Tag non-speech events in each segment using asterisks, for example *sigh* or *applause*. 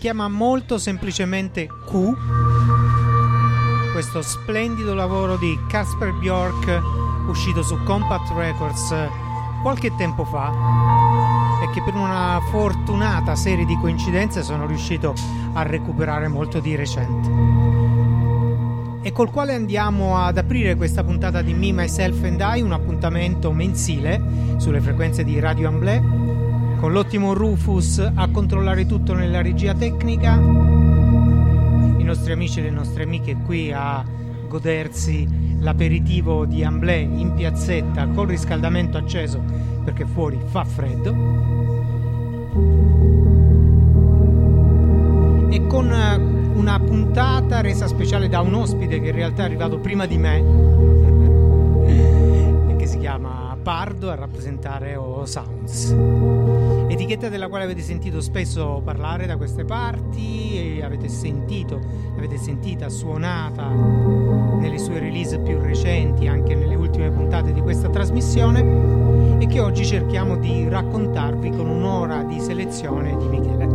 chiama molto semplicemente Q. Questo splendido lavoro di Casper Bjork uscito su Compact Records qualche tempo fa e che per una fortunata serie di coincidenze sono riuscito a recuperare molto di recente e col quale andiamo ad aprire questa puntata di Me, Myself and I, un appuntamento mensile sulle frequenze di Radio Amblè, con l'ottimo Rufus a controllare tutto nella regia tecnica, i nostri amici e le nostre amiche qui a godersi l'aperitivo di Amblè in piazzetta col riscaldamento acceso perché fuori fa freddo. E con una puntata resa speciale da un ospite che in realtà è arrivato prima di me Pardo a rappresentare O Sounds. Etichetta della quale avete sentito spesso parlare da queste parti avete sentito, avete sentita suonata nelle sue release più recenti, anche nelle ultime puntate di questa trasmissione e che oggi cerchiamo di raccontarvi con un'ora di selezione di Michele.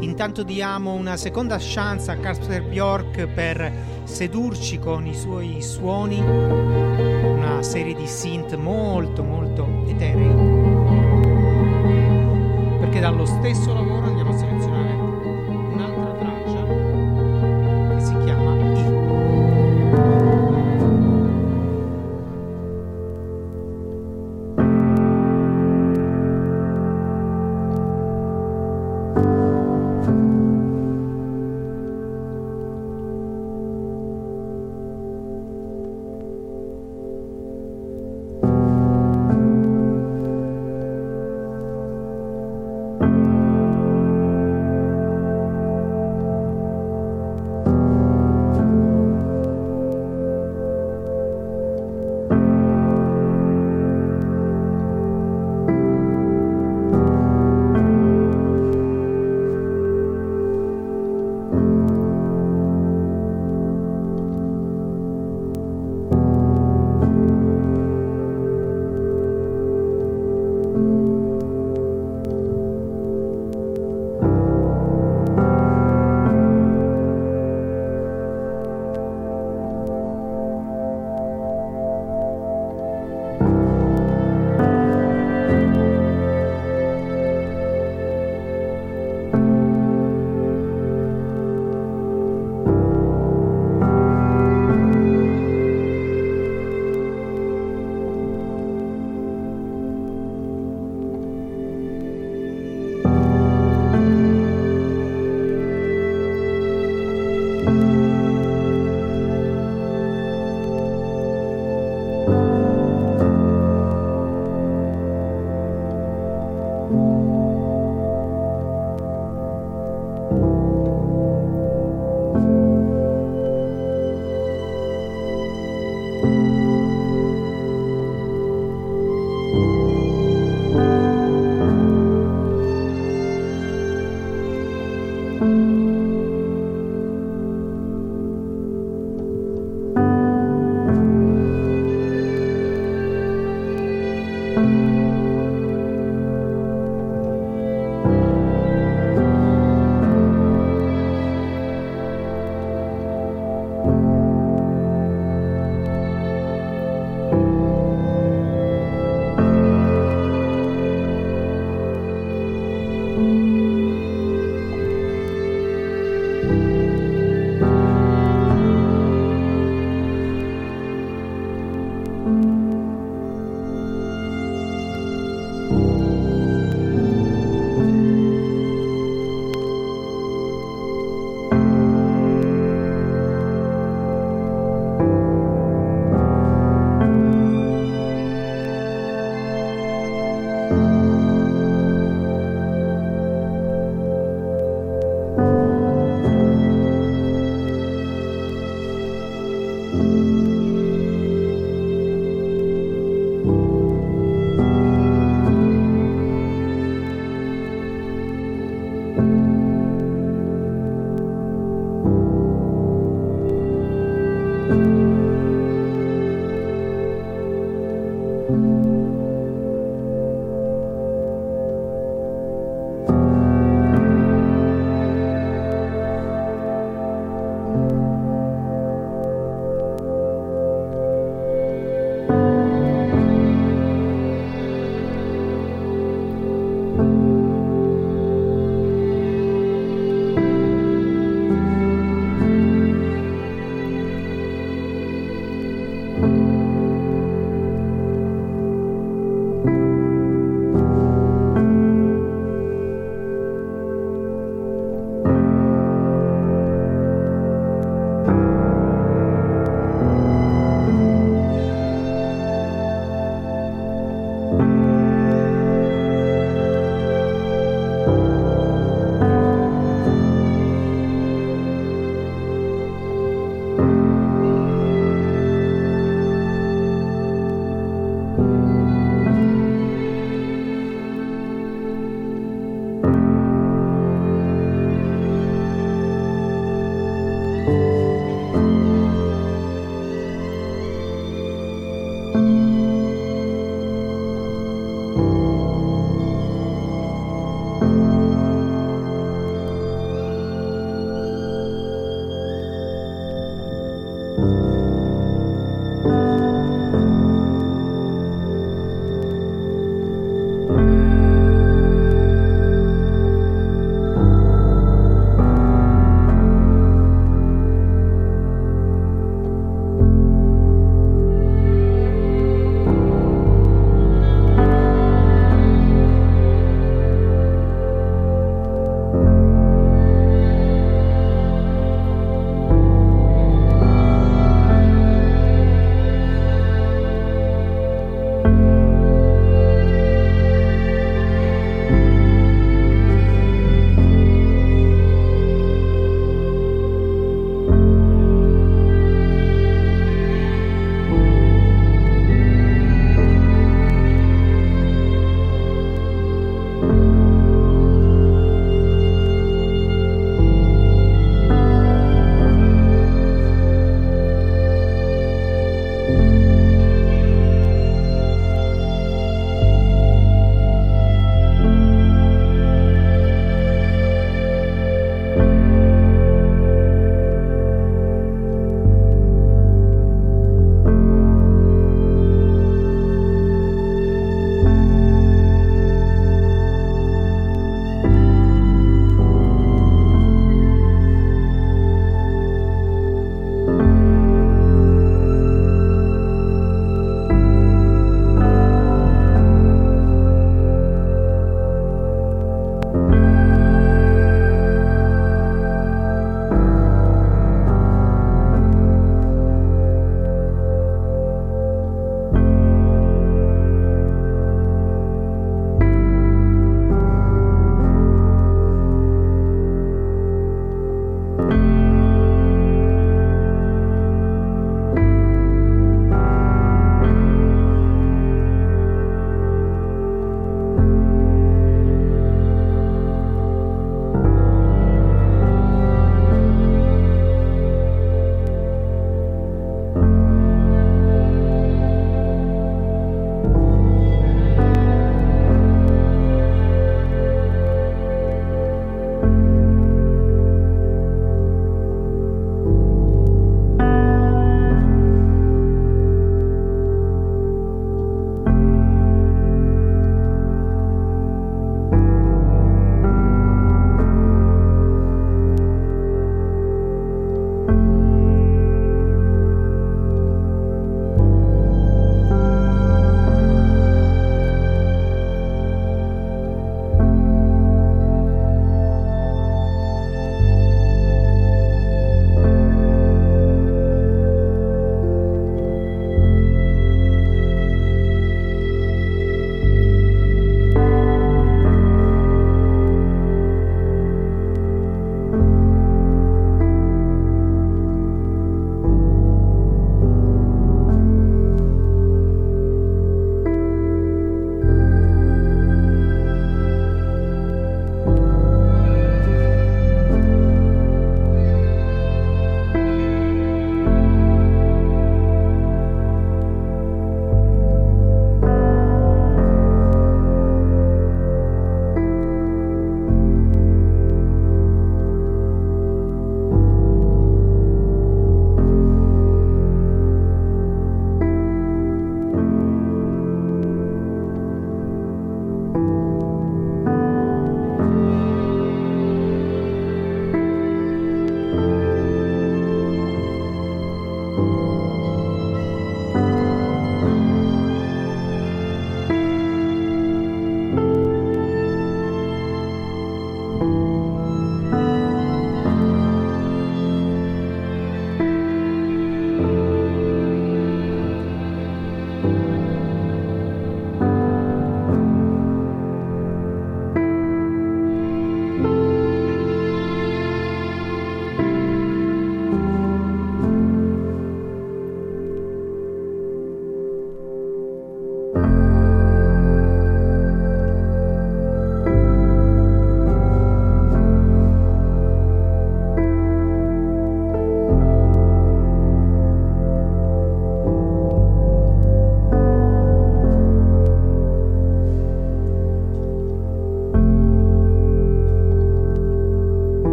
Intanto diamo una seconda chance a Casper Bjork per sedurci con i suoi suoni, una serie di synth molto molto eterei. Perché dallo stesso lavoro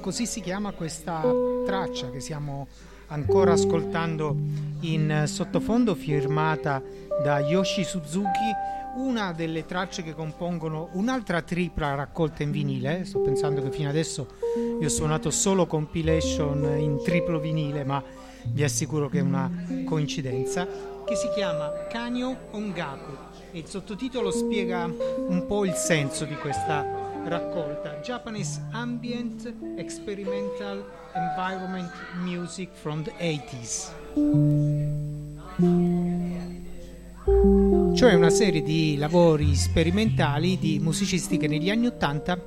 così si chiama questa traccia che stiamo ancora ascoltando in sottofondo firmata da Yoshi Suzuki una delle tracce che compongono un'altra tripla raccolta in vinile. Sto pensando che fino adesso io ho suonato solo compilation in triplo vinile ma vi assicuro che è una coincidenza che si chiama Kanyo Ongaku. Il sottotitolo spiega un po' il senso di questa raccolta Japanese Ambient Experimental Environment Music from the 80s. Cioè una serie di lavori sperimentali di musicisti che negli anni 80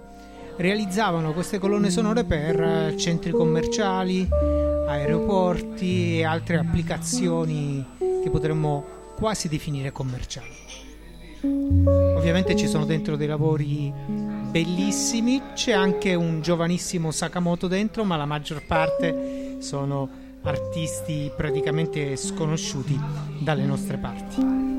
realizzavano queste colonne sonore per centri commerciali, aeroporti e altre applicazioni che potremmo quasi definire commerciali. Ovviamente ci sono dentro dei lavori bellissimi, c'è anche un giovanissimo Sakamoto dentro, ma la maggior parte sono artisti praticamente sconosciuti dalle nostre parti.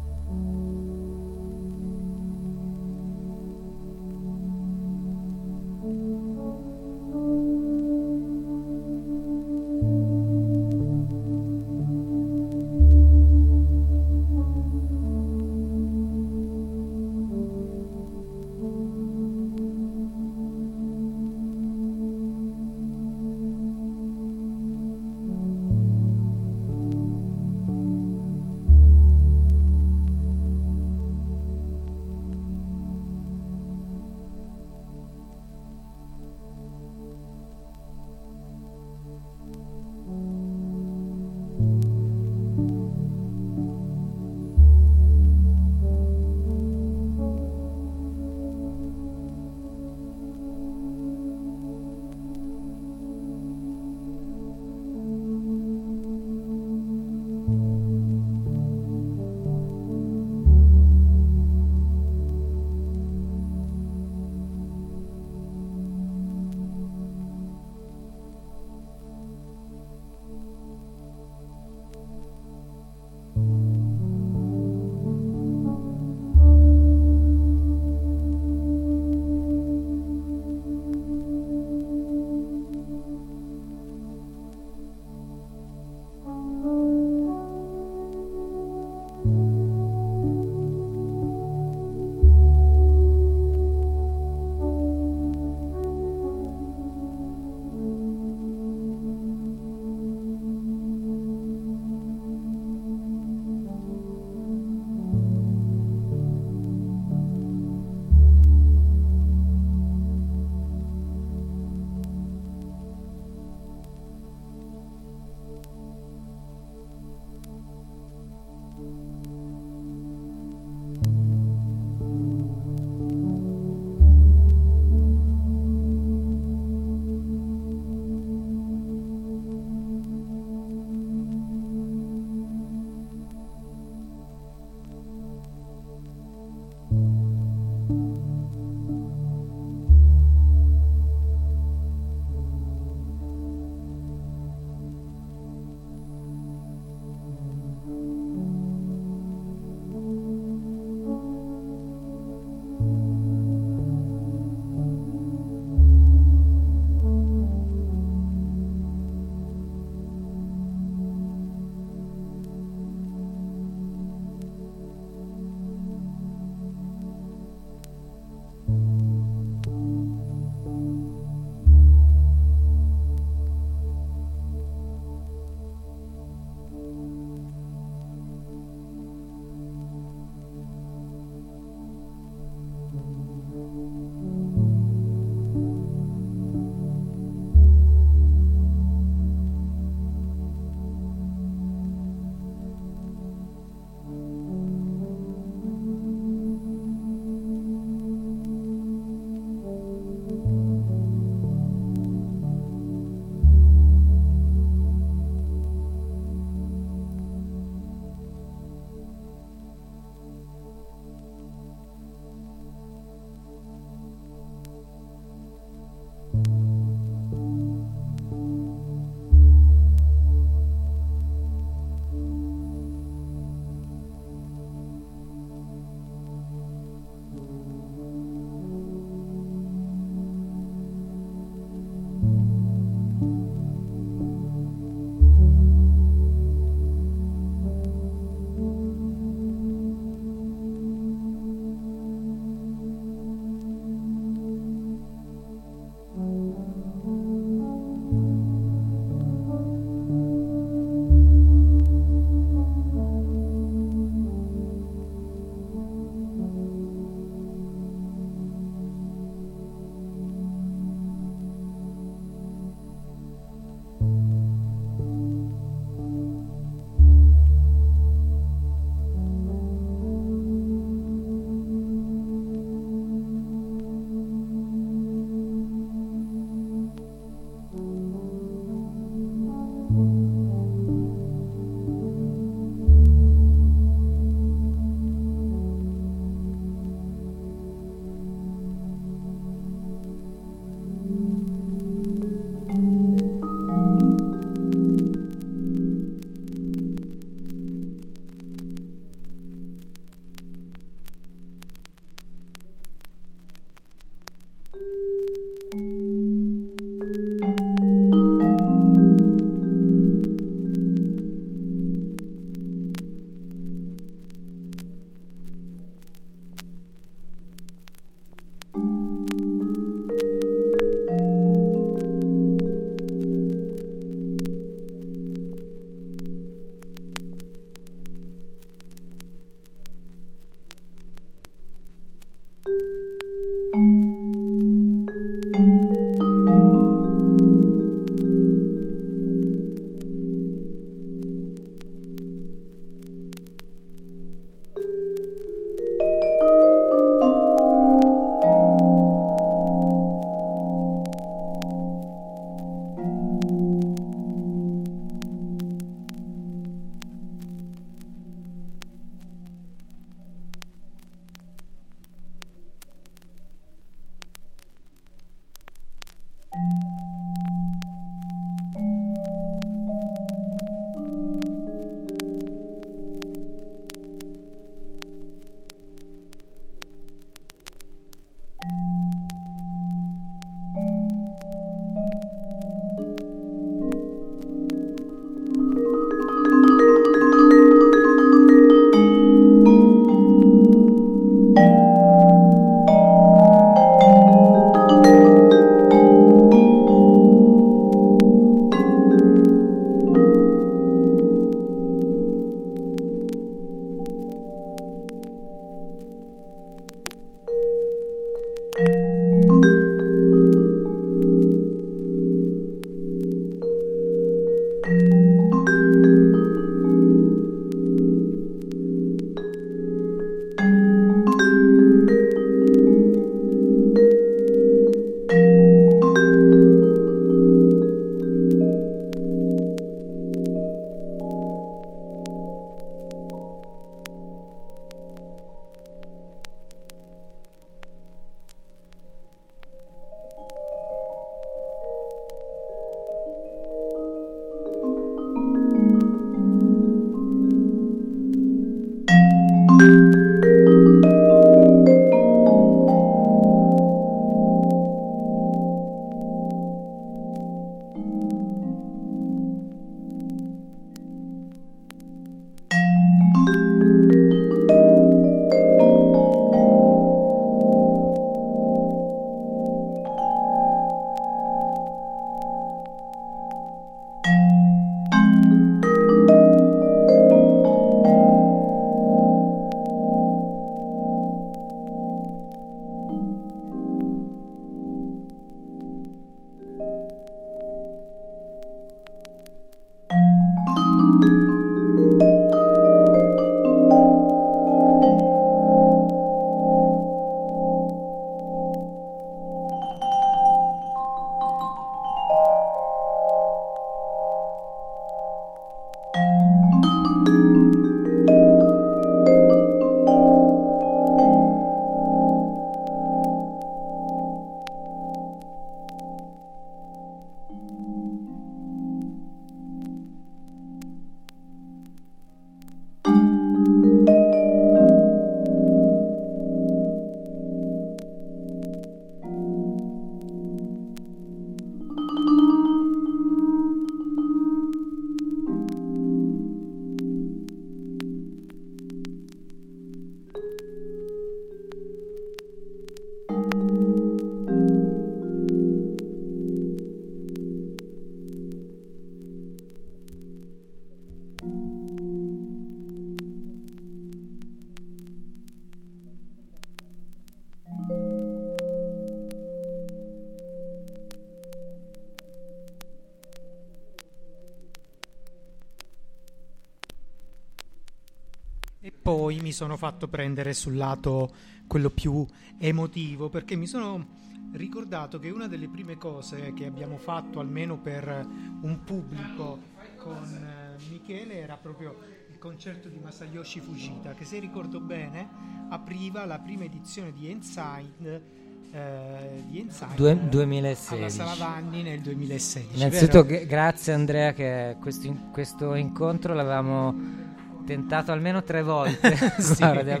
Mi sono fatto prendere sul lato quello più emotivo perché mi sono ricordato che una delle prime cose che abbiamo fatto almeno per un pubblico con eh, Michele era proprio il concerto di Masayoshi Fujita che se ricordo bene apriva la prima edizione di Inside eh, di Inside Due, 2016 alla Sala Vanni nel 2016 innanzitutto g- grazie Andrea che questo, questo incontro l'avevamo tentato almeno tre *laughs* volte. sì. *laughs* Guarda,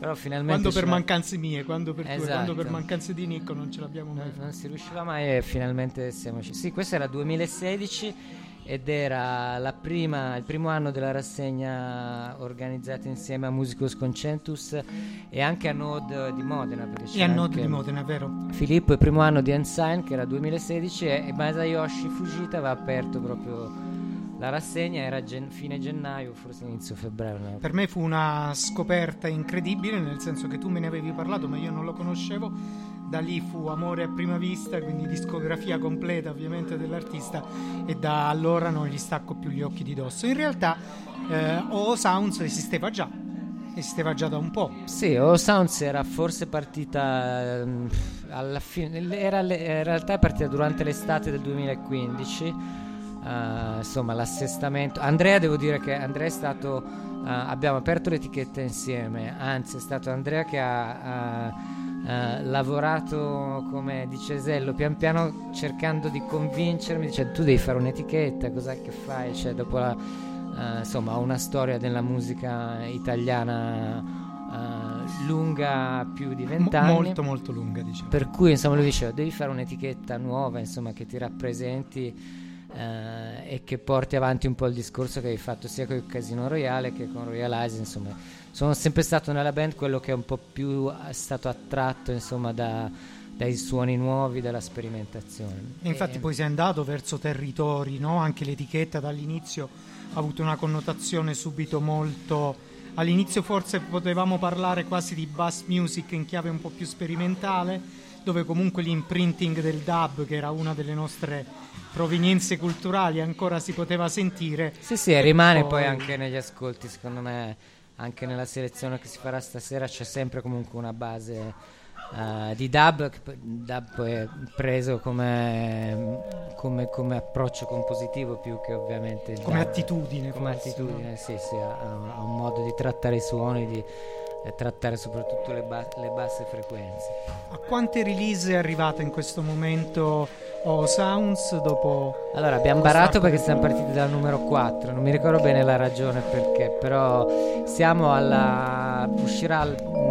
però finalmente quando per mancanze mie, quando per, esatto. tue, quando per mancanze di Nico non ce l'abbiamo mai fatto. Non si riusciva mai e finalmente siamo usciti. Sì, questo era 2016 ed era prima, il primo anno della rassegna organizzata insieme a Musicus Concentus e anche a Node di Modena. E a Node di Modena, vero? Filippo, il primo anno di Ensign che era 2016 e Masayoshi Fujita aveva aperto proprio la rassegna era gen- fine gennaio, forse inizio febbraio. Per me fu una scoperta incredibile, nel senso che tu me ne avevi parlato, ma io non lo conoscevo. Da lì fu amore a prima vista, quindi discografia completa ovviamente dell'artista e da allora non gli stacco più gli occhi di dosso. In realtà eh, O Sounds esisteva già, esisteva già da un po'. Sì, O Sounds era forse partita mm, alla fine, era, in realtà è partita durante l'estate del 2015 uh, insomma l'assestamento. Andrea devo dire che Andrea è stato, uh, abbiamo aperto l'etichetta insieme, anzi è stato Andrea che ha uh, lavorato come dice Sello pian piano cercando di convincermi, dice tu devi fare un'etichetta, cos'è che fai? Cioè, dopo la, insomma ho una storia della musica italiana Uh, lunga più di vent'anni. molto molto lunga diciamo. Per cui insomma lui diceva devi fare un'etichetta nuova insomma che ti rappresenti eh, e che porti avanti un po' il discorso che hai fatto sia con il Casino Royale che con Royalize, insomma, sono sempre stato nella band quello che è un po' più stato attratto, insomma, da, dai suoni nuovi, dalla sperimentazione. E infatti e, poi sei andato verso territori, no? Anche l'etichetta dall'inizio ha avuto una connotazione subito molto all'inizio forse potevamo parlare quasi di bass music in chiave un po' più sperimentale, dove comunque l'imprinting del dub, che era una delle nostre provenienze culturali, ancora si poteva sentire. Sì, sì, e rimane poi... poi anche negli ascolti, secondo me, anche nella selezione che si farà stasera c'è sempre comunque una base uh, di dub, dub poi è preso come, come, come, approccio compositivo più che ovviamente come dub, attitudine come forse, attitudine no? sì sì ha, ha, un modo di trattare i suoni di trattare soprattutto le, ba- le basse frequenze. A quante release è arrivata in questo momento o Sounds dopo allora abbiamo barato perché siamo partiti dal numero 4 non mi ricordo bene la ragione perché però siamo alla uscirà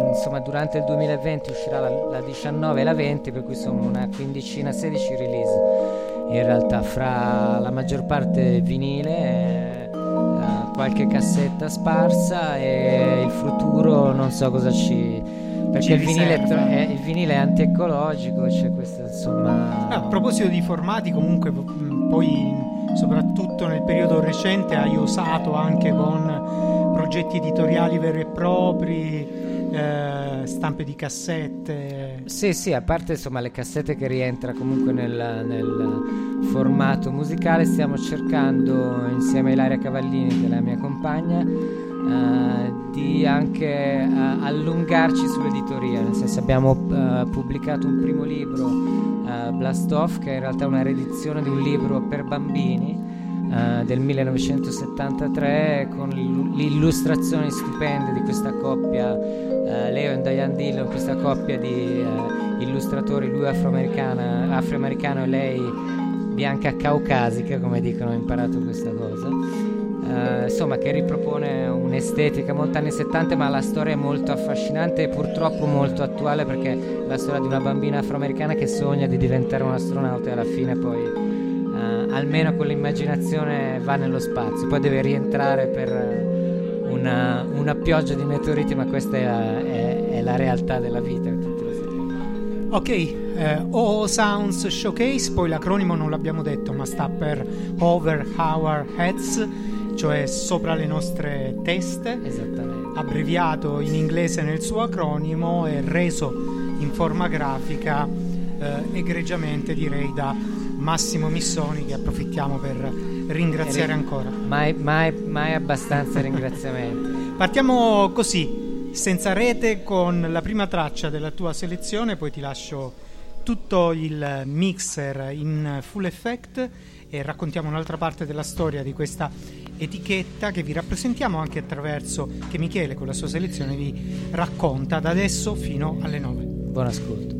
insomma durante il 2020 uscirà la, la 19 e la 20 per cui sono una quindicina 16 release in realtà fra la maggior parte vinile eh, qualche cassetta sparsa e il futuro non so cosa ci perché il vinile, è, il vinile, è, antiecologico, c'è questo insomma... Ah, a proposito di formati, comunque poi soprattutto nel periodo recente hai usato anche con progetti editoriali veri e propri, eh, stampe di cassette. Sì, sì, a parte insomma le cassette che rientra comunque nel, nel formato musicale, stiamo cercando insieme a Ilaria Cavallini, che è la mia compagna, Uh, di anche uh, allungarci sull'editoria, nel senso abbiamo uh, pubblicato un primo libro, Blast Off, che è in realtà una riedizione di un libro per bambini del 1973 con l'illustrazione stupenda di questa coppia, Leo e Diane Dillon, questa coppia di illustratori, lui afroamericano e lei bianca caucasica, come dicono, ho imparato questa cosa. Eh, insomma che ripropone un'estetica molto anni 70 ma la storia è molto affascinante e purtroppo molto attuale perché è la storia di una bambina afroamericana che sogna di diventare un astronauta e alla fine poi uh, almeno con l'immaginazione va nello spazio poi deve rientrare per una, una pioggia di meteoriti ma questa è la, è, è la realtà della vita Ok, eh, OO Sounds Showcase, poi l'acronimo non l'abbiamo detto, ma sta per Over Our Heads cioè sopra le nostre teste, abbreviato in inglese nel suo acronimo e reso in forma grafica eh, egregiamente direi da Massimo Missoni che approfittiamo per ringraziare ancora. Mai, mai, mai abbastanza ringraziamenti. *laughs* Partiamo così, senza rete, con la prima traccia della tua selezione, poi ti lascio tutto il mixer in full effect e raccontiamo un'altra parte della storia di questa etichetta che vi rappresentiamo anche attraverso che Michele con la sua selezione vi racconta da adesso fino alle 9. Buon ascolto.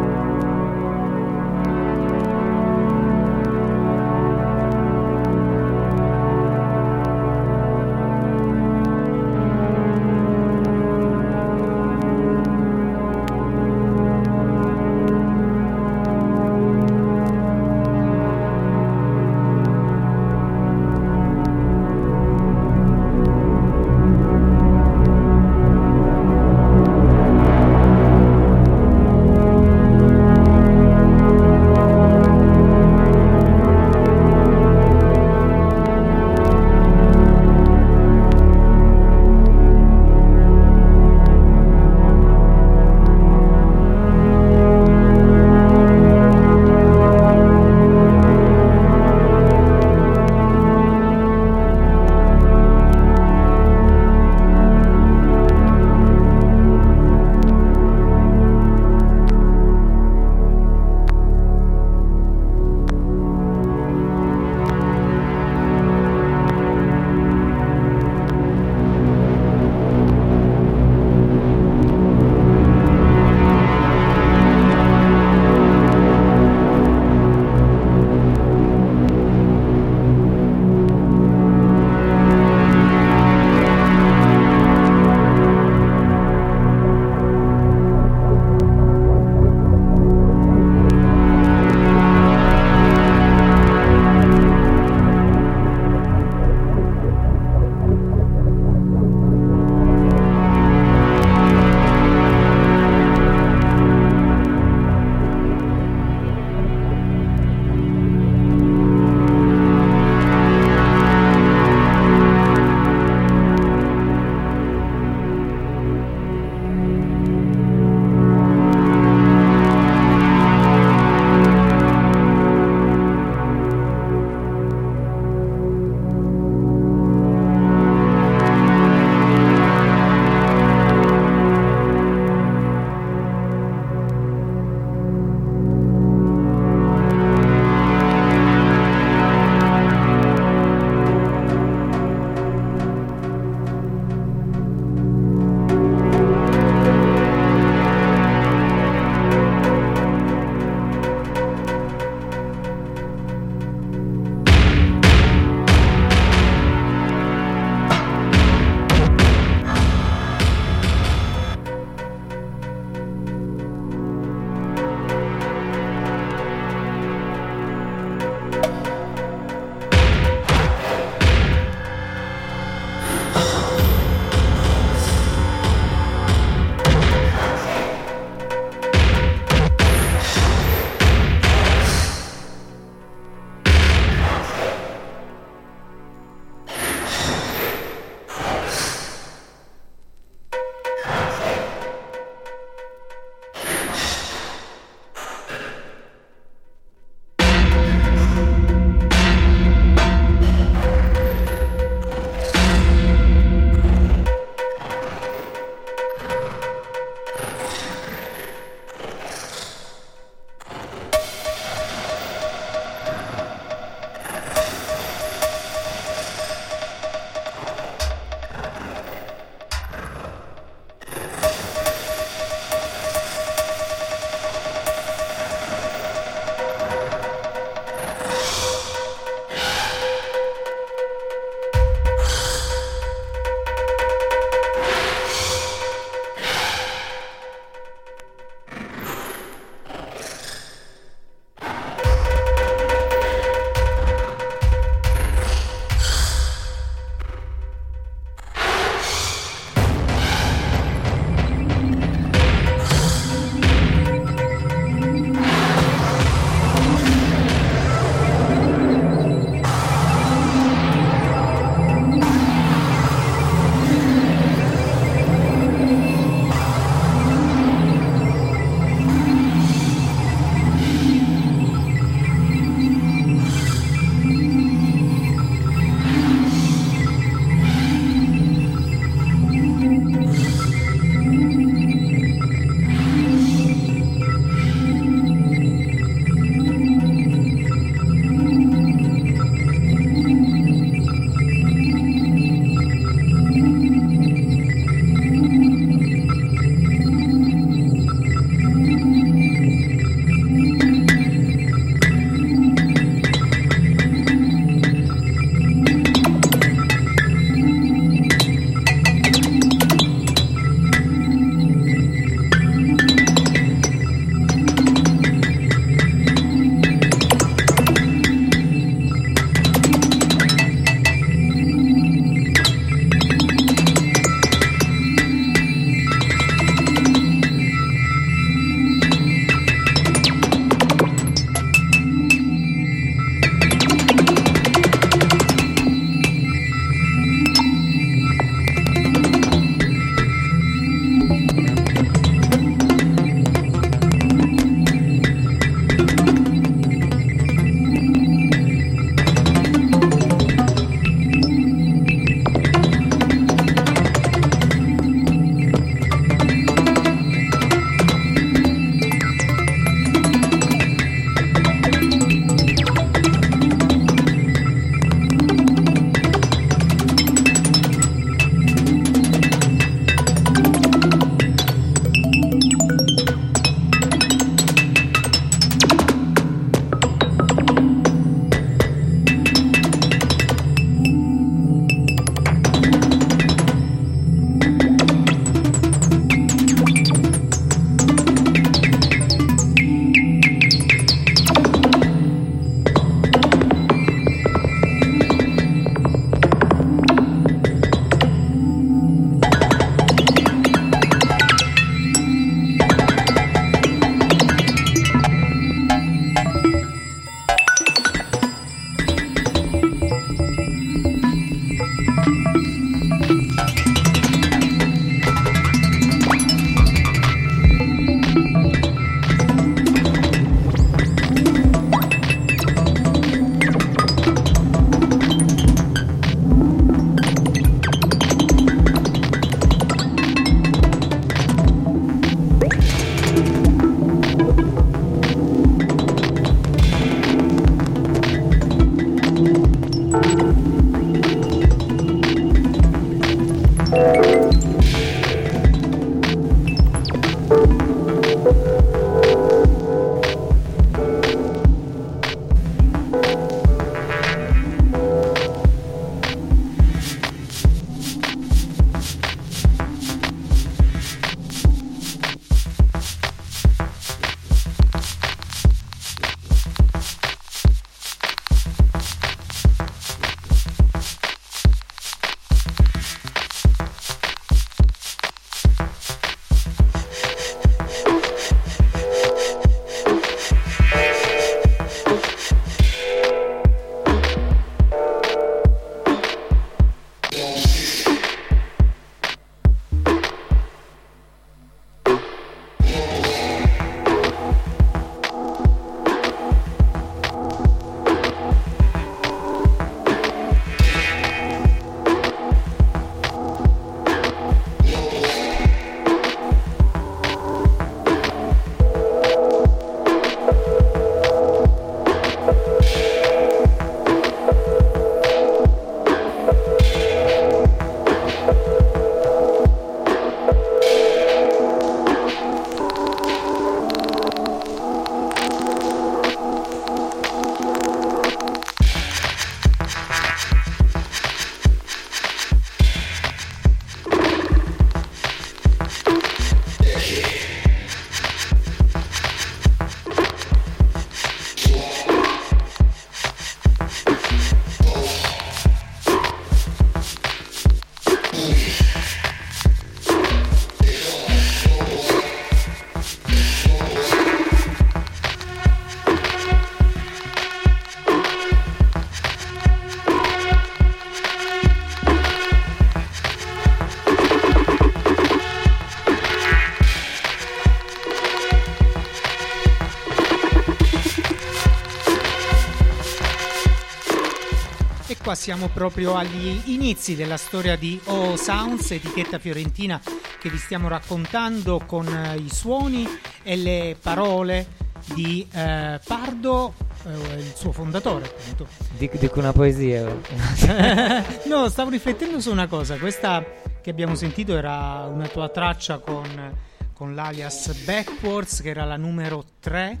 Qua siamo proprio agli inizi della storia di O Sounds, etichetta fiorentina che vi stiamo raccontando con eh, i suoni e le parole di eh, Pardo, eh, il suo fondatore appunto. Dico, dico una poesia. *laughs* no, stavo riflettendo su una cosa, questa che abbiamo sentito era una tua traccia con, con l'alias Backwards che era la numero 3.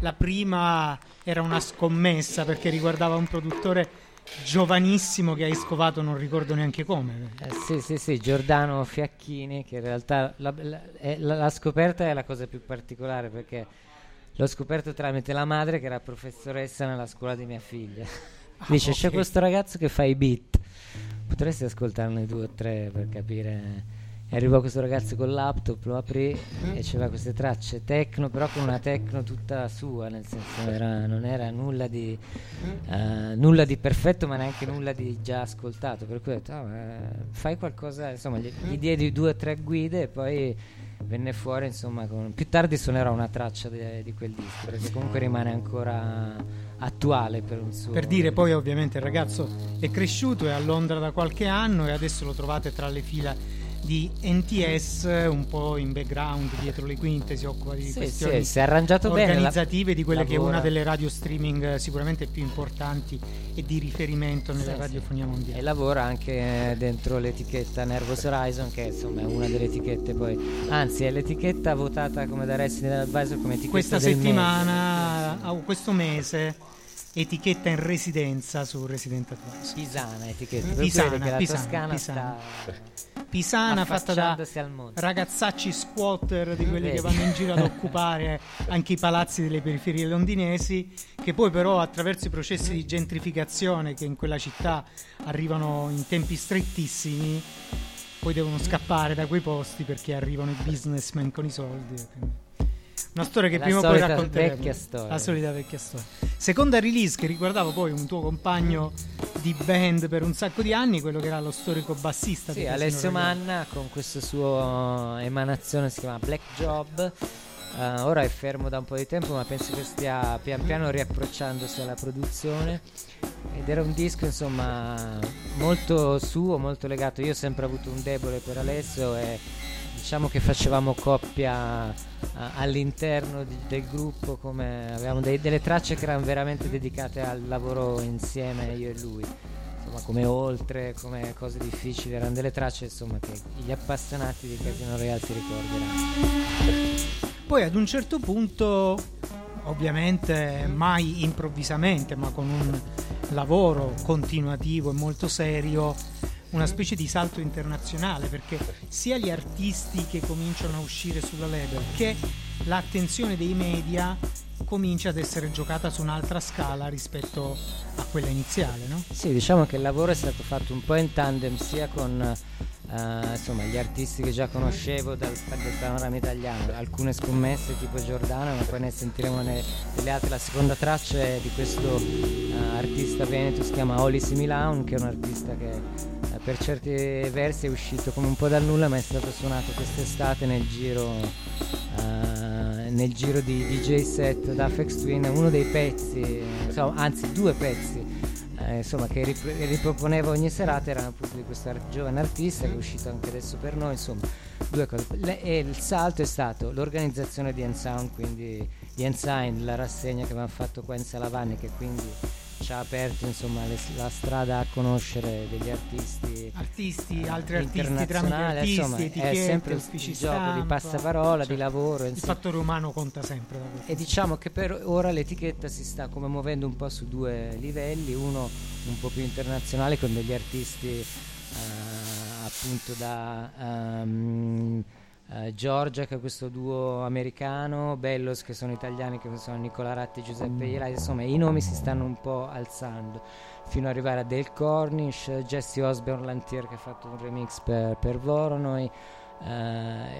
La prima era una scommessa perché riguardava un produttore giovanissimo che hai scovato, non ricordo neanche come. Eh, sì, sì, sì, Giordano Fiacchini, che in realtà la, la, la, la, scoperta è la cosa più particolare perché l'ho scoperto tramite la madre che era professoressa nella scuola di mia figlia. Ah, Dice, okay. c'è questo ragazzo che fa i beat, potresti ascoltarne due o tre per capire e arrivò questo ragazzo con laptop, lo aprì mm. e c'era queste tracce techno, però con una techno tutta sua, nel senso era, non era nulla di, uh, nulla di, perfetto, ma neanche nulla di già ascoltato. Per cui ho detto, oh, fai qualcosa, insomma, gli, gli diedi due o tre guide e poi venne fuori, insomma, con, più tardi suonerò una traccia di, di quel disco, perché comunque rimane ancora attuale per un suo... Per dire, poi ovviamente il ragazzo è cresciuto, è a Londra da qualche anno e adesso lo trovate tra le fila di NTS un po' in background dietro le quinte si occupa di sì, questioni sì, organizzative bene, di quelle lavora. che è una delle radio streaming sicuramente più importanti e di riferimento nella sì, radiofonia mondiale e lavora anche dentro l'etichetta Nervous Horizon che insomma è una delle etichette poi anzi è l'etichetta votata come da Resident Advisor come etichetta questa settimana mese. questo mese etichetta in residenza su Resident Advisor Pisana etichetta Pisana, Pisana, Pisana. Pisana fatta da ragazzacci squatter di quelli che vanno in giro ad *laughs* occupare anche i palazzi delle periferie londinesi, che poi però attraverso i processi di gentrificazione che in quella città arrivano in tempi strettissimi, poi devono scappare da quei posti perché arrivano i businessmen con i soldi. Una storia che la prima o poi racconteremo. Storia. La solita vecchia storia. Seconda release che riguardava poi un tuo compagno di band per un sacco di anni, quello che era lo storico bassista. Sì, Alessio Manna con questa sua emanazione si chiama Black Job. Uh, ora è fermo da un po' di tempo, ma penso che stia pian piano riapprocciandosi alla produzione. Ed era un disco, insomma, molto suo, molto legato. Io ho sempre avuto un debole per Alessio e diciamo che facevamo coppia all'interno di, del gruppo, come avevamo dei, delle tracce che erano veramente dedicate al lavoro insieme io e lui. Insomma, come oltre, come cose difficili, erano delle tracce insomma, che gli appassionati di Casino Real si ricorderanno. Poi ad un certo punto, ovviamente mai improvvisamente, ma con un lavoro continuativo e molto serio, una specie di salto internazionale perché sia gli artisti che cominciano a uscire sulla label che l'attenzione dei media comincia ad essere giocata su un'altra scala rispetto a quella iniziale, no? Sì, diciamo che il lavoro è stato fatto un po' in tandem sia con Uh, insomma gli artisti che già conoscevo dal, dal panorama italiano, alcune scommesse tipo Giordano, ma poi ne sentiremo ne, delle altre. La seconda traccia è di questo uh, artista veneto, si chiama Oli Similaun, che è un artista che per certi versi è uscito come un po' dal nulla, ma è stato suonato quest'estate nel giro, nel giro di DJ set da Fex Twin, uno dei pezzi, insomma, anzi due pezzi eh, insomma, che rip- riproponeva ogni serata erano appunto di questo ar- giovane artista che è uscito anche adesso per noi, insomma, due cose. Le- e il salto è stato l'organizzazione di Ensound, quindi di Ensign, la rassegna che avevamo fatto qua in Salavani, che quindi ci ha aperto insomma, le, la strada a conoscere degli artisti artisti, altri artisti tramite artisti, insomma, è sempre un gioco stampa, di passaparola, cioè, di lavoro il fattore umano conta sempre e diciamo che per ora l'etichetta si sta come muovendo un po' su due livelli uno un po' più internazionale con degli artisti uh, appunto da um, Uh, Giorgia che è questo duo americano, Bellos che sono italiani che sono Nicola Ratti e Giuseppe Iela, insomma i nomi si stanno un po' alzando fino ad arrivare a Dale Cornish, Jesse Osborne Lantier che ha fatto un remix per, per Voronoi uh,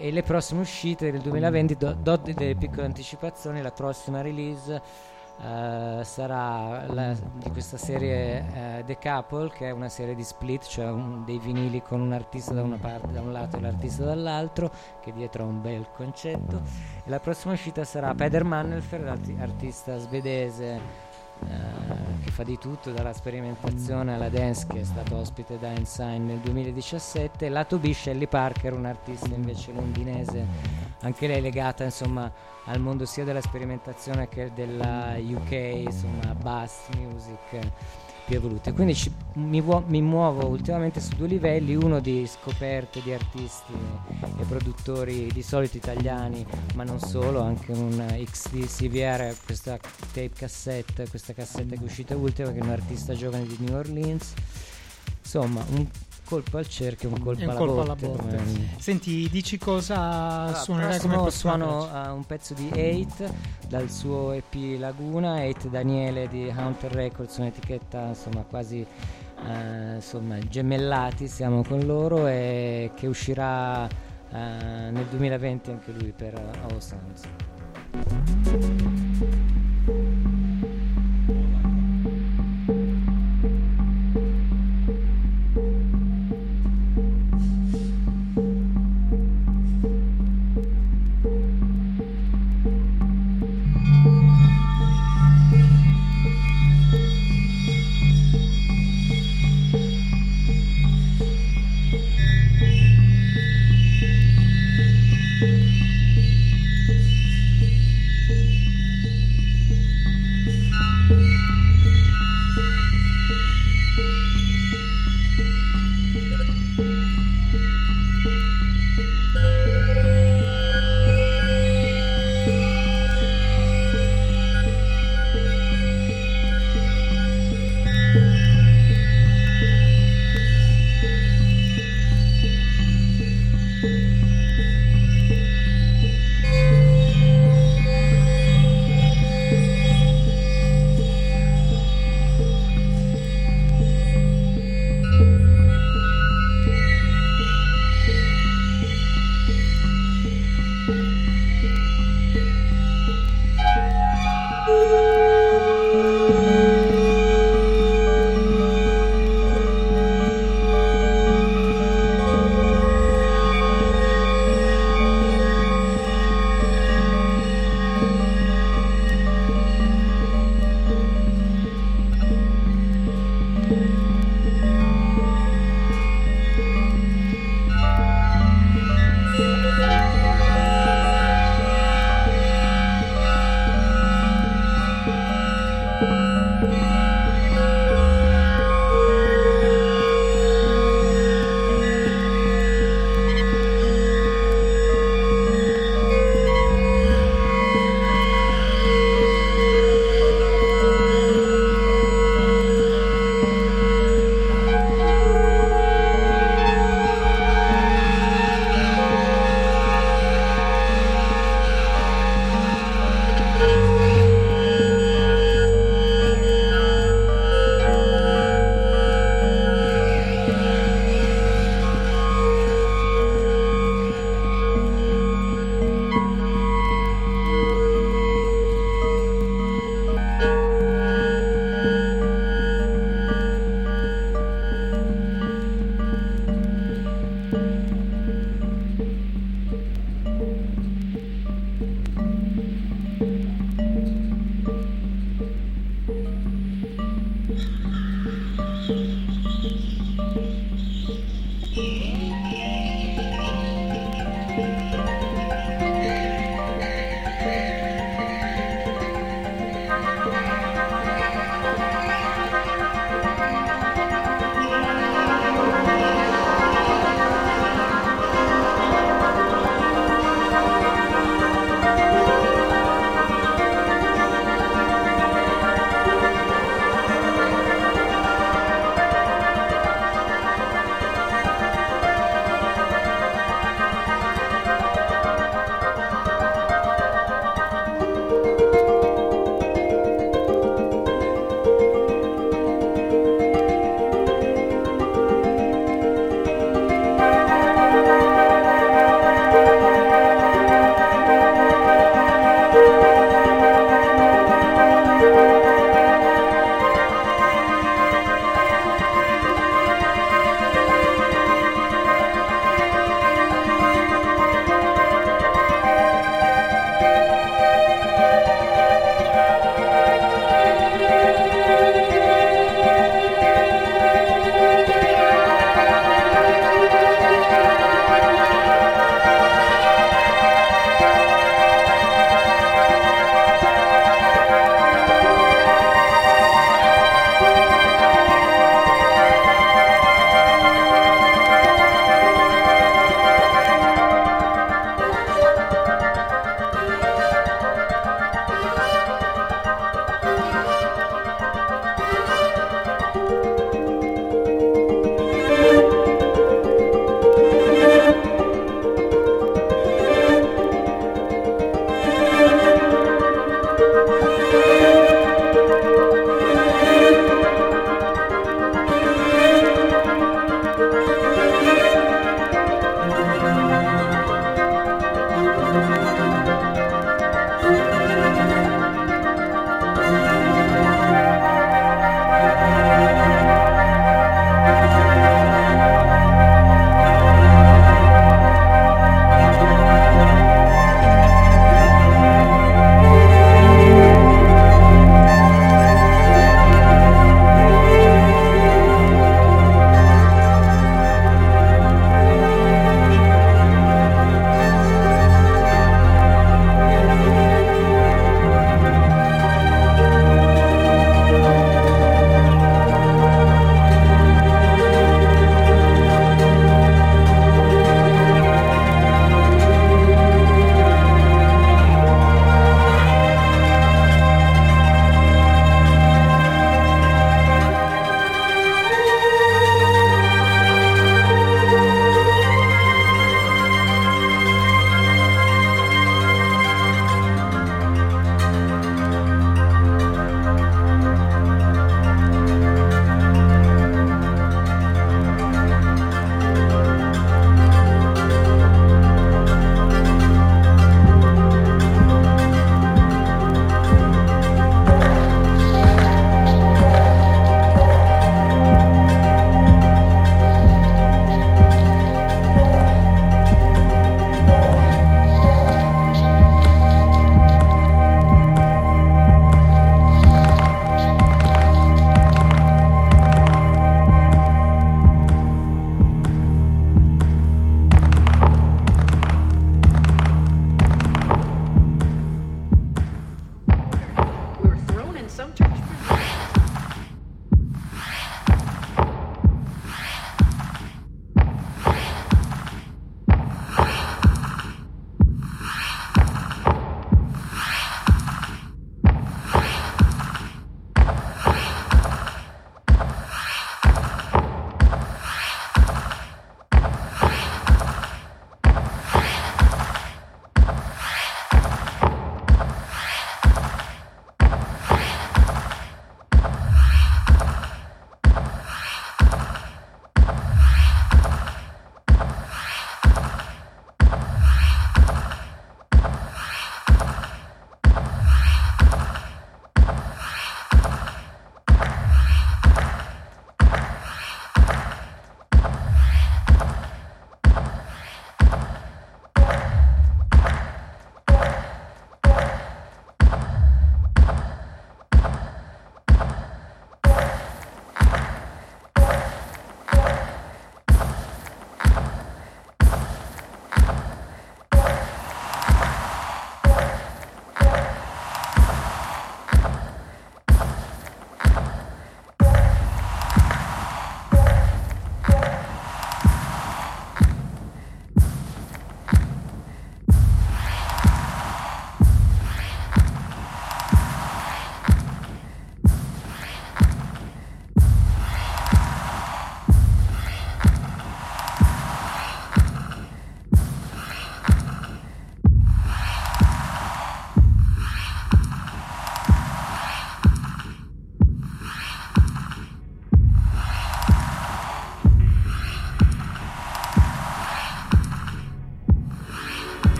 e le prossime uscite del 2020 do, do delle piccole anticipazioni, la prossima release Uh, sarà la, di questa serie uh, The Couple che è una serie di split cioè un, dei vinili con un artista da una parte da un lato e l'artista dall'altro che dietro ha un bel concetto. E la prossima uscita sarà Peder Manelfer artista svedese eh, che fa di tutto dalla sperimentazione alla dance che è stato ospite da Ensign nel 2017 lato B Shelley Parker un'artista invece londinese anche lei legata insomma al mondo sia della sperimentazione che della UK insomma bass music più evolute. Quindi ci, mi, mi, muovo ultimamente su due livelli, uno di scoperte di artisti e produttori di solito italiani, ma non solo, anche un XD CVR, questa tape cassette, questa cassetta che è uscita ultima, che è un artista giovane di New Orleans. Insomma, un colpo al cerchio, un colpo, un alla, colpo botte, alla botte. Senti, dici cosa allora, suonerai come suono uh, un pezzo di 8 dal suo EP Laguna, 8 Daniele di Hunter Records, un'etichetta insomma quasi uh, insomma, gemellati, siamo con loro e che uscirà uh, nel 2020 anche lui per uh, Sounds.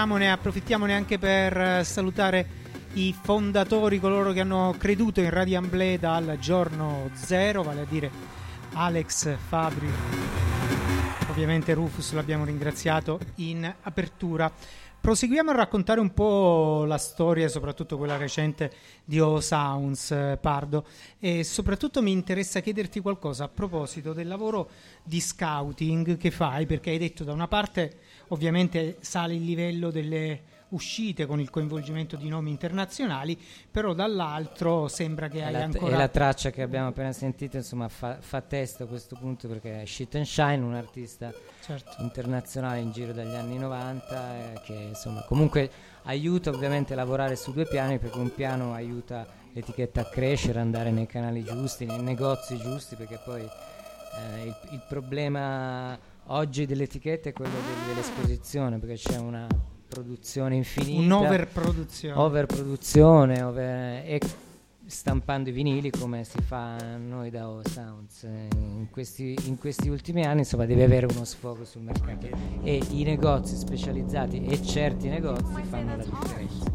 Approfittiamone, approfittiamone anche per eh, salutare i fondatori, coloro che hanno creduto in Radio Amblè dal giorno zero, vale a dire Alex Fabri. Ovviamente Rufus l'abbiamo ringraziato in apertura. Proseguiamo a raccontare un po' la storia, soprattutto quella recente di O Sounds, eh, Pardo, e soprattutto mi interessa chiederti qualcosa a proposito del lavoro di scouting che fai, perché hai detto da una parte ovviamente sale il livello delle uscite con il coinvolgimento di nomi internazionali, però dall'altro sembra che hai la, ancora... E la traccia che abbiamo appena sentito insomma fa, fa testo a questo punto perché è Shit and Shine, un artista certo. internazionale in giro dagli anni 90 eh, che insomma comunque aiuta ovviamente a lavorare su due piani perché un piano aiuta l'etichetta a crescere, andare nei canali giusti, nei negozi giusti perché poi eh, il, il problema oggi dell'etichetta è quello dell'esposizione perché c'è una produzione infinita. Un'overproduzione. Overproduzione, over, e stampando i vinili come si fa noi da O Sounds. In questi, in questi ultimi anni insomma devi avere uno sfogo sul mercato e i negozi specializzati e certi negozi fanno la differenza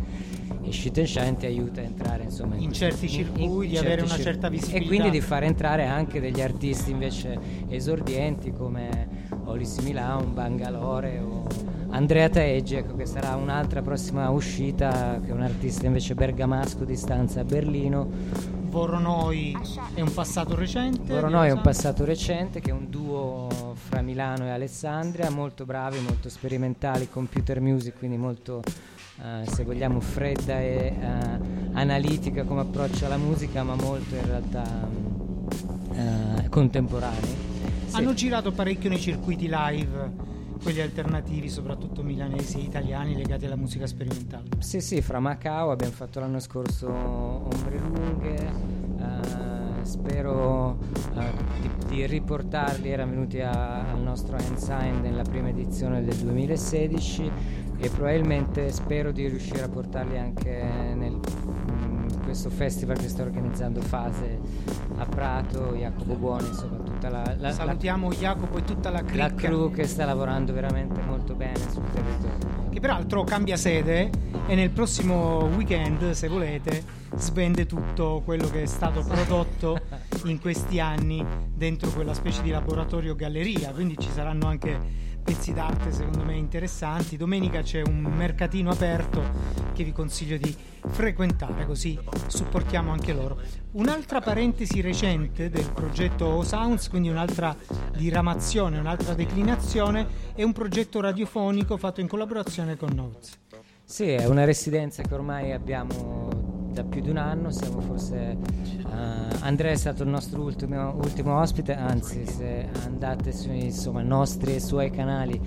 e Shit and Shine ti aiuta a entrare insomma, in, in certi circuiti, di avere una certa visibilità e quindi di far entrare anche degli artisti invece esordienti come Olisi Milan, Bangalore o Andrea Taeggi, ecco che sarà un'altra prossima uscita che è un artista invece bergamasco di stanza a Berlino. Voronoi è un passato recente Voronoi è un passato recente che è un duo fra Milano e Alessandria molto bravi, molto sperimentali computer music quindi molto Uh, se vogliamo fredda e uh, analitica come approccio alla musica, ma molto in realtà uh, contemporanei. Hanno girato parecchio nei circuiti live, quelli alternativi, soprattutto milanesi e italiani, legati alla musica sperimentale. Sì, sì, fra Macao abbiamo fatto l'anno scorso Ombre Lunghe. spero di, di, riportarli, erano venuti a, al nostro Ensign nella prima edizione del 2016 e probabilmente spero di riuscire a portarli anche nel questo festival che sto organizzando Fase a Prato, Jacopo Buoni, insomma tutta la, la salutiamo la, Jacopo e tutta la cricca. la crew che sta lavorando veramente molto bene sul territorio. Che peraltro cambia sede e nel prossimo weekend, se volete, svende tutto quello che è stato prodotto *laughs* in questi anni dentro quella specie di laboratorio galleria, quindi ci saranno anche pezzi d'arte secondo me interessanti. Domenica c'è un mercatino aperto che vi consiglio di frequentare così supportiamo anche loro. Un'altra parentesi recente del progetto O Sounds, quindi un'altra diramazione, un'altra declinazione, è un progetto radiofonico fatto in collaborazione con Notes. Sì, è una residenza che ormai abbiamo da più di un anno, siamo forse uh, Andrea è stato il nostro ultimo, ultimo ospite, anzi se andate sui insomma, nostri e suoi canali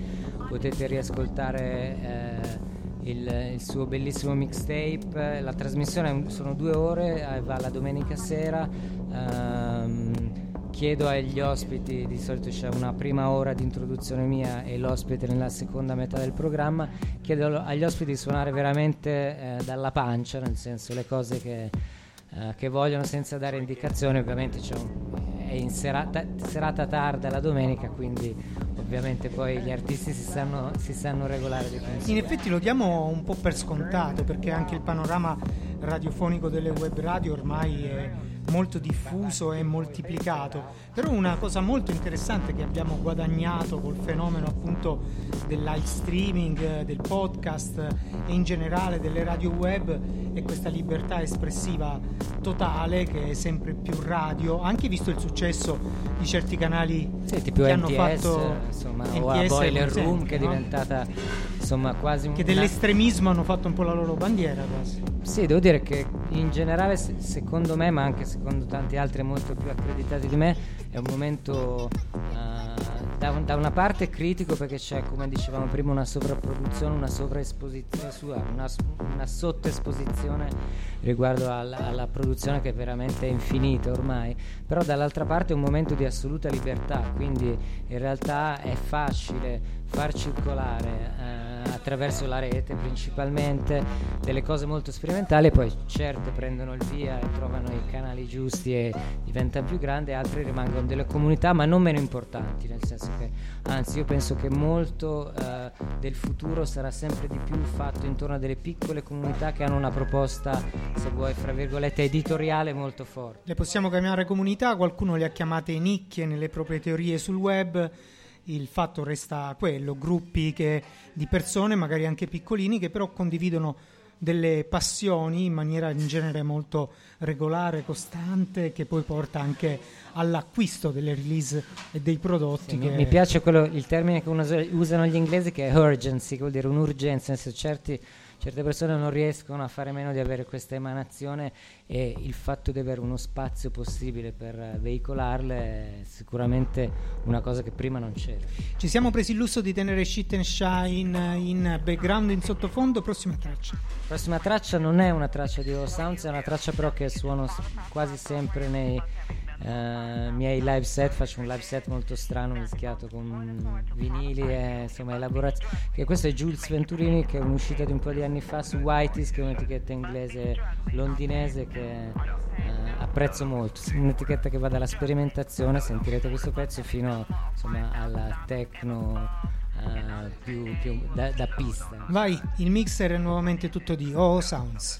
potete riascoltare eh, il, il, suo bellissimo mixtape, la trasmissione sono due ore, eh, va la domenica sera. Um, chiedo agli ospiti, di solito c'è una prima ora di introduzione mia e l'ospite nella seconda metà del programma, chiedo agli ospiti di suonare veramente eh, dalla pancia, nel senso le cose che, eh, che vogliono senza dare indicazioni, ovviamente un, è in serata, serata, tarda la domenica, quindi ovviamente poi gli artisti si sanno, si sanno regolare di In effetti lo diamo un po' per scontato perché anche il panorama radiofonico delle web radio ormai è molto diffuso e moltiplicato. Però una cosa molto interessante che abbiamo guadagnato col fenomeno appunto del live streaming, del podcast e in generale delle radio web è questa libertà espressiva totale che è sempre più radio, anche visto il successo di certi canali sì, che NTS, hanno fatto insomma, NTS o a Boiler Room che è diventata insomma quasi un che dell'estremismo hanno fatto un po' la loro bandiera quasi. Sì, devo dire che in generale secondo me, ma anche secondo tanti altri molto più accreditati di me, è un momento uh, da, un, da, una parte critico perché c'è, come dicevamo prima, una sovrapproduzione, una sovraesposizione, una, una sottoesposizione riguardo alla, alla, produzione che veramente è infinita ormai, però dall'altra parte è un momento di assoluta libertà, quindi in realtà è facile far circolare eh, attraverso la rete principalmente delle cose molto sperimentali poi certe prendono il via e trovano i canali giusti e diventano più grandi, altre rimangono delle comunità ma non meno importanti, nel senso che anzi io penso che molto eh, del futuro sarà sempre di più fatto intorno a delle piccole comunità che hanno una proposta, se vuoi, fra virgolette, editoriale molto forte. Le possiamo chiamare comunità, qualcuno le ha chiamate nicchie nelle proprie teorie sul web il fatto resta quello, gruppi che, di persone, magari anche piccolini, che però condividono delle passioni in maniera in genere molto regolare, costante, che poi porta anche all'acquisto delle release e dei prodotti. Sì. Mi piace quello, il termine che usano gli inglesi che è urgency, che vuol dire un'urgenza, nel senso certi certe persone non riescono a fare meno di avere questa emanazione e il fatto di avere uno spazio possibile per veicolarle è sicuramente una cosa che prima non c'era. Ci siamo presi il lusso di tenere Shit and Shine in background in sottofondo, prossima traccia. Prossima traccia non è una traccia di O Sounds, è una traccia però che suono quasi sempre nei uh, miei live set, faccio un live set molto strano mischiato con vinili e insomma elaborazioni. Che questo è Jules Venturini che è un'uscita di un po' di anni fa su Whiteys, che è un'etichetta inglese londinese che uh, apprezzo molto. Un'etichetta che va dalla sperimentazione, sentirete questo pezzo, fino insomma alla techno. Uh, più, più da, da, pista. Vai, il mixer è nuovamente tutto di Oh Sounds.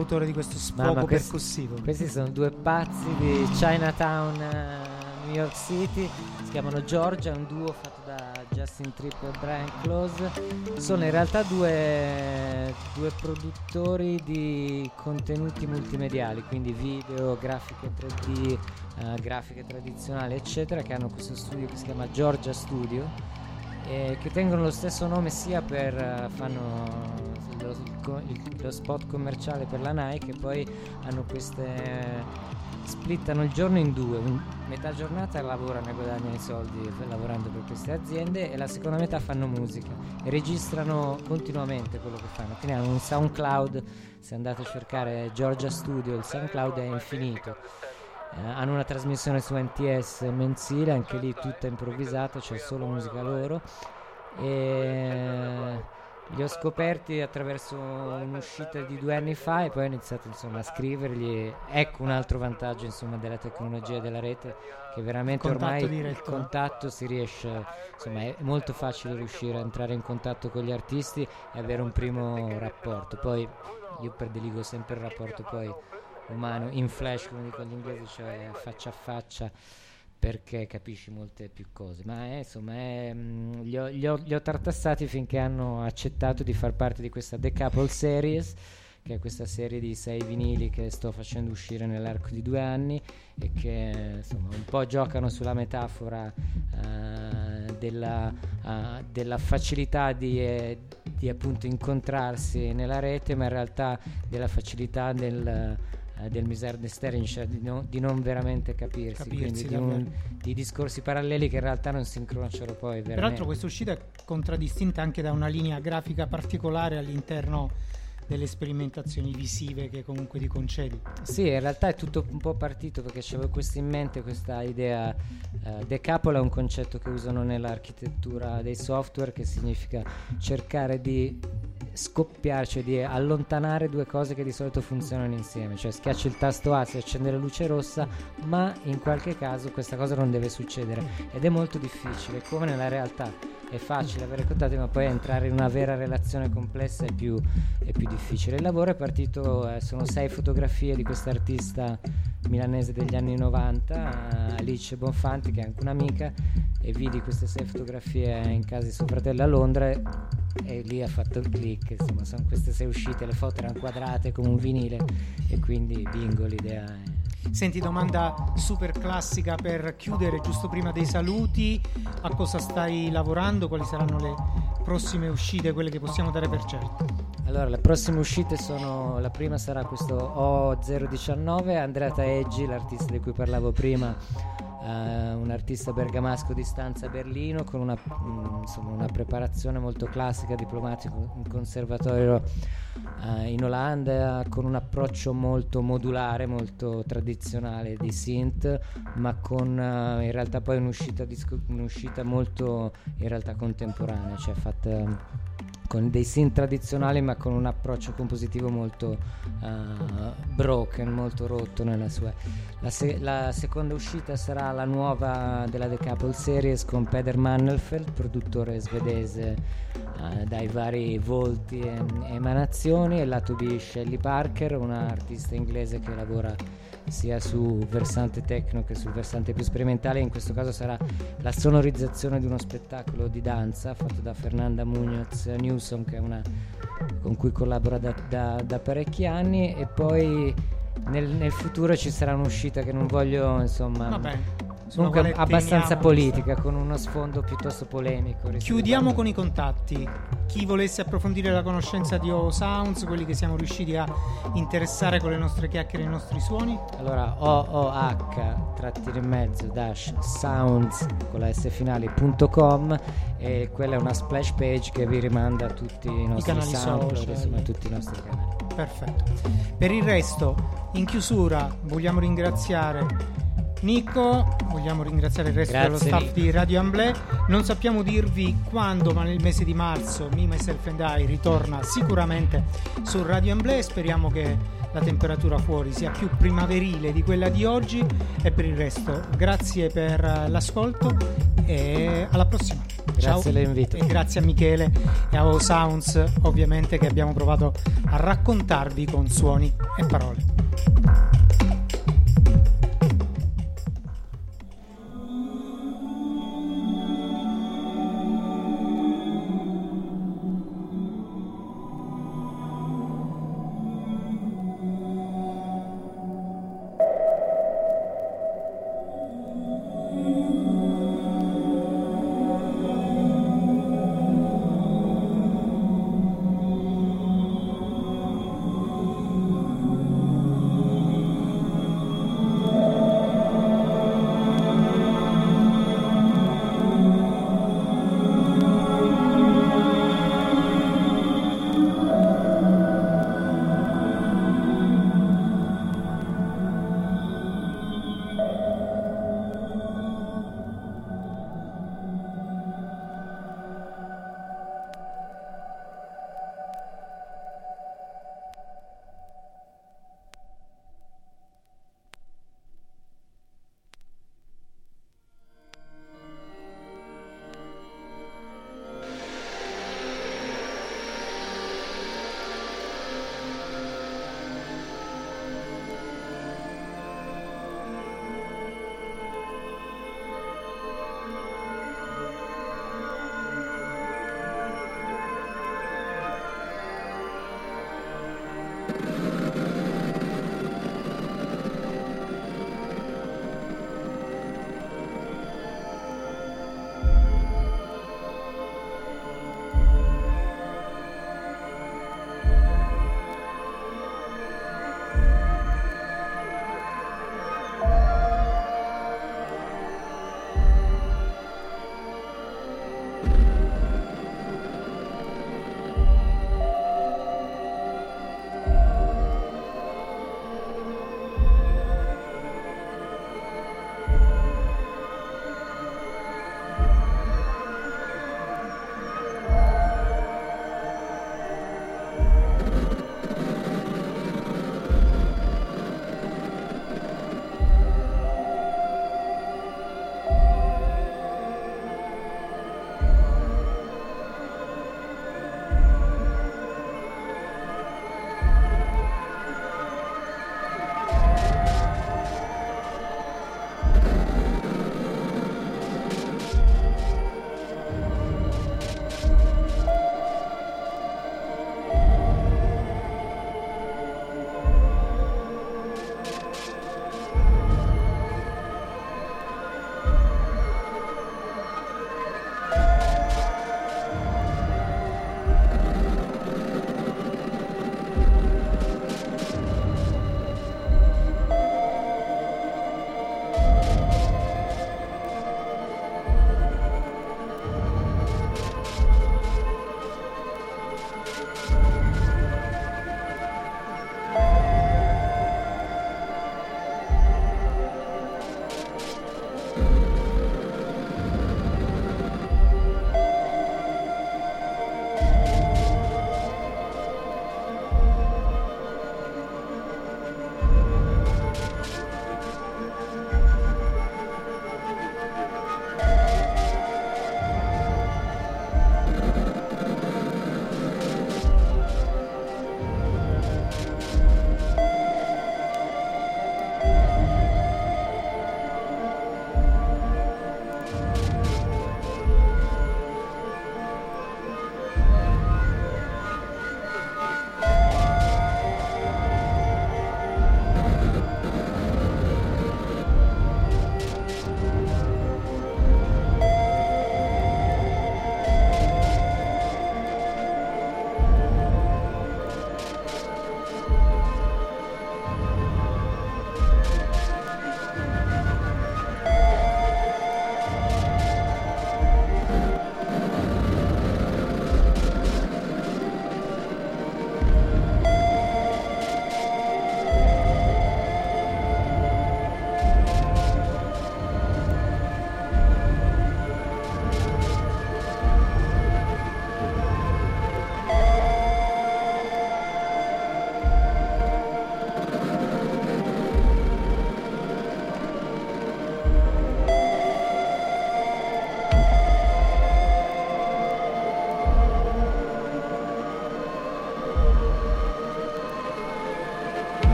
L'autore di questo sfogo questi, percussivo? Questi sono due pazzi di Chinatown, eh, New York City. Si chiamano Georgia, è un duo fatto da Justin Tripp e Brian Close. Sono in realtà due, due produttori di contenuti multimediali, quindi video, grafiche 3D, eh, grafiche tradizionali, eccetera, che hanno questo studio che si chiama Georgia Studio. Eh, che tengono lo stesso nome sia per uh, fanno lo, spot commerciale per la Nike e poi hanno queste splittano il giorno in due. Metà giornata lavorano e guadagnano i soldi lavorando per queste aziende e la seconda metà fanno musica. E registrano continuamente quello che fanno. Quindi hanno un SoundCloud se andate a cercare Georgia Studio il SoundCloud è infinito. Eh, hanno una trasmissione su NTS mensile anche lì tutta improvvisata c'è solo musica loro. E li ho scoperti attraverso un'uscita di due anni fa e poi ho iniziato insomma, a scrivergli. Ecco un altro vantaggio insomma, della tecnologia e della rete che veramente ormai il contatto si riesce, insomma è molto facile riuscire a entrare in contatto con gli artisti e avere un primo rapporto. Poi io prediligo sempre il rapporto poi umano in flash come dicono gli inglesi, cioè faccia a faccia perché capisci molte più cose. Ma è, insomma, mm, li, ho, li, ho, li, ho, tartassati finché hanno accettato di far parte di questa Decouple Series, che è questa serie di sei vinili che sto facendo uscire nell'arco di due anni e che insomma, un po' giocano sulla metafora uh, della, uh, della, facilità di, eh, di appunto incontrarsi nella rete, ma in realtà della facilità del eh, del misunderstanding, cioè di, no, di, non veramente capirsi, capirsi quindi di, un, di, discorsi paralleli che in realtà non si incrociano poi. Veramente. Peraltro questa uscita è contraddistinta anche da una linea grafica particolare all'interno delle sperimentazioni visive che comunque ti concedi. Sì, in realtà è tutto un po' partito perché avevo questo in mente, questa idea. Uh, decouple è un concetto che usano nell'architettura dei software che significa cercare di scoppiare, cioè di allontanare due cose che di solito funzionano insieme, cioè schiacci il tasto A, si accende la luce rossa, ma in qualche caso questa cosa non deve succedere. Ed è molto difficile, come nella realtà è facile avere contatti, ma poi entrare in una vera relazione complessa è più, è più difficile. Il lavoro è partito, eh, sono sei fotografie di questa artista milanese degli anni 90, Alice Bonfanti, che è anche un'amica, e vidi queste sei fotografie in casa di suo fratello a Londra e lì ha fatto il click, insomma sono queste sei uscite, le foto erano quadrate come un vinile e quindi bingo l'idea è Senti, domanda super classica per chiudere, giusto prima dei saluti, a cosa stai lavorando? Quali saranno le prossime uscite, quelle che possiamo dare per certo? Allora, le prossime uscite sono, la prima sarà questo O019, Andrea Taeggi, l'artista di cui parlavo prima, Uh, un artista bergamasco di stanza a Berlino con una, mh, insomma, una preparazione molto classica, diplomatico in conservatorio uh, in Olanda, con un approccio molto modulare, molto tradizionale di synth, ma con uh, in realtà poi un'uscita, disco- un'uscita molto in realtà contemporanea, cioè fatta con dei synth tradizionali ma con un approccio compositivo molto uh, broken, molto rotto nella sua. La, se- la, seconda uscita sarà la nuova della The Couple Series con Peder Mandelfeld, produttore svedese uh, dai vari volti e emanazioni, e lato B Shelley Parker, un'artista inglese che lavora sia sul versante tecno che sul versante più sperimentale. In questo caso sarà la sonorizzazione di uno spettacolo di danza fatto da Fernanda Munoz Newsom, che è una con cui collabora da, da, da parecchi anni. E poi nel, nel, futuro ci sarà un'uscita che non voglio insomma. Vabbè Comunque abbastanza politica, con uno sfondo piuttosto polemico. Chiudiamo con i contatti. Chi volesse approfondire la conoscenza di O Sounds, quelli che siamo riusciti a interessare con le nostre chiacchiere e i nostri suoni. Allora, OOH trattino in mezzo dash sounds con la S finale.com e quella è una splash page che vi rimanda a tutti i nostri I canali social, insomma, a tutti i nostri canali. Perfetto. Per il resto, in chiusura, vogliamo ringraziare Nico, vogliamo ringraziare il resto Grazie, dello staff Nico. di Radio Amblè. Non sappiamo dirvi quando, ma nel mese di marzo Me, Myself and I ritorna sicuramente su Radio Amblè. Speriamo che la temperatura fuori sia più primaverile di quella di oggi. E per il resto, grazie per l'ascolto e alla prossima. Grazie dell'invito. E grazie a Michele e a O Sounds, ovviamente, che abbiamo provato a raccontarvi con suoni e parole.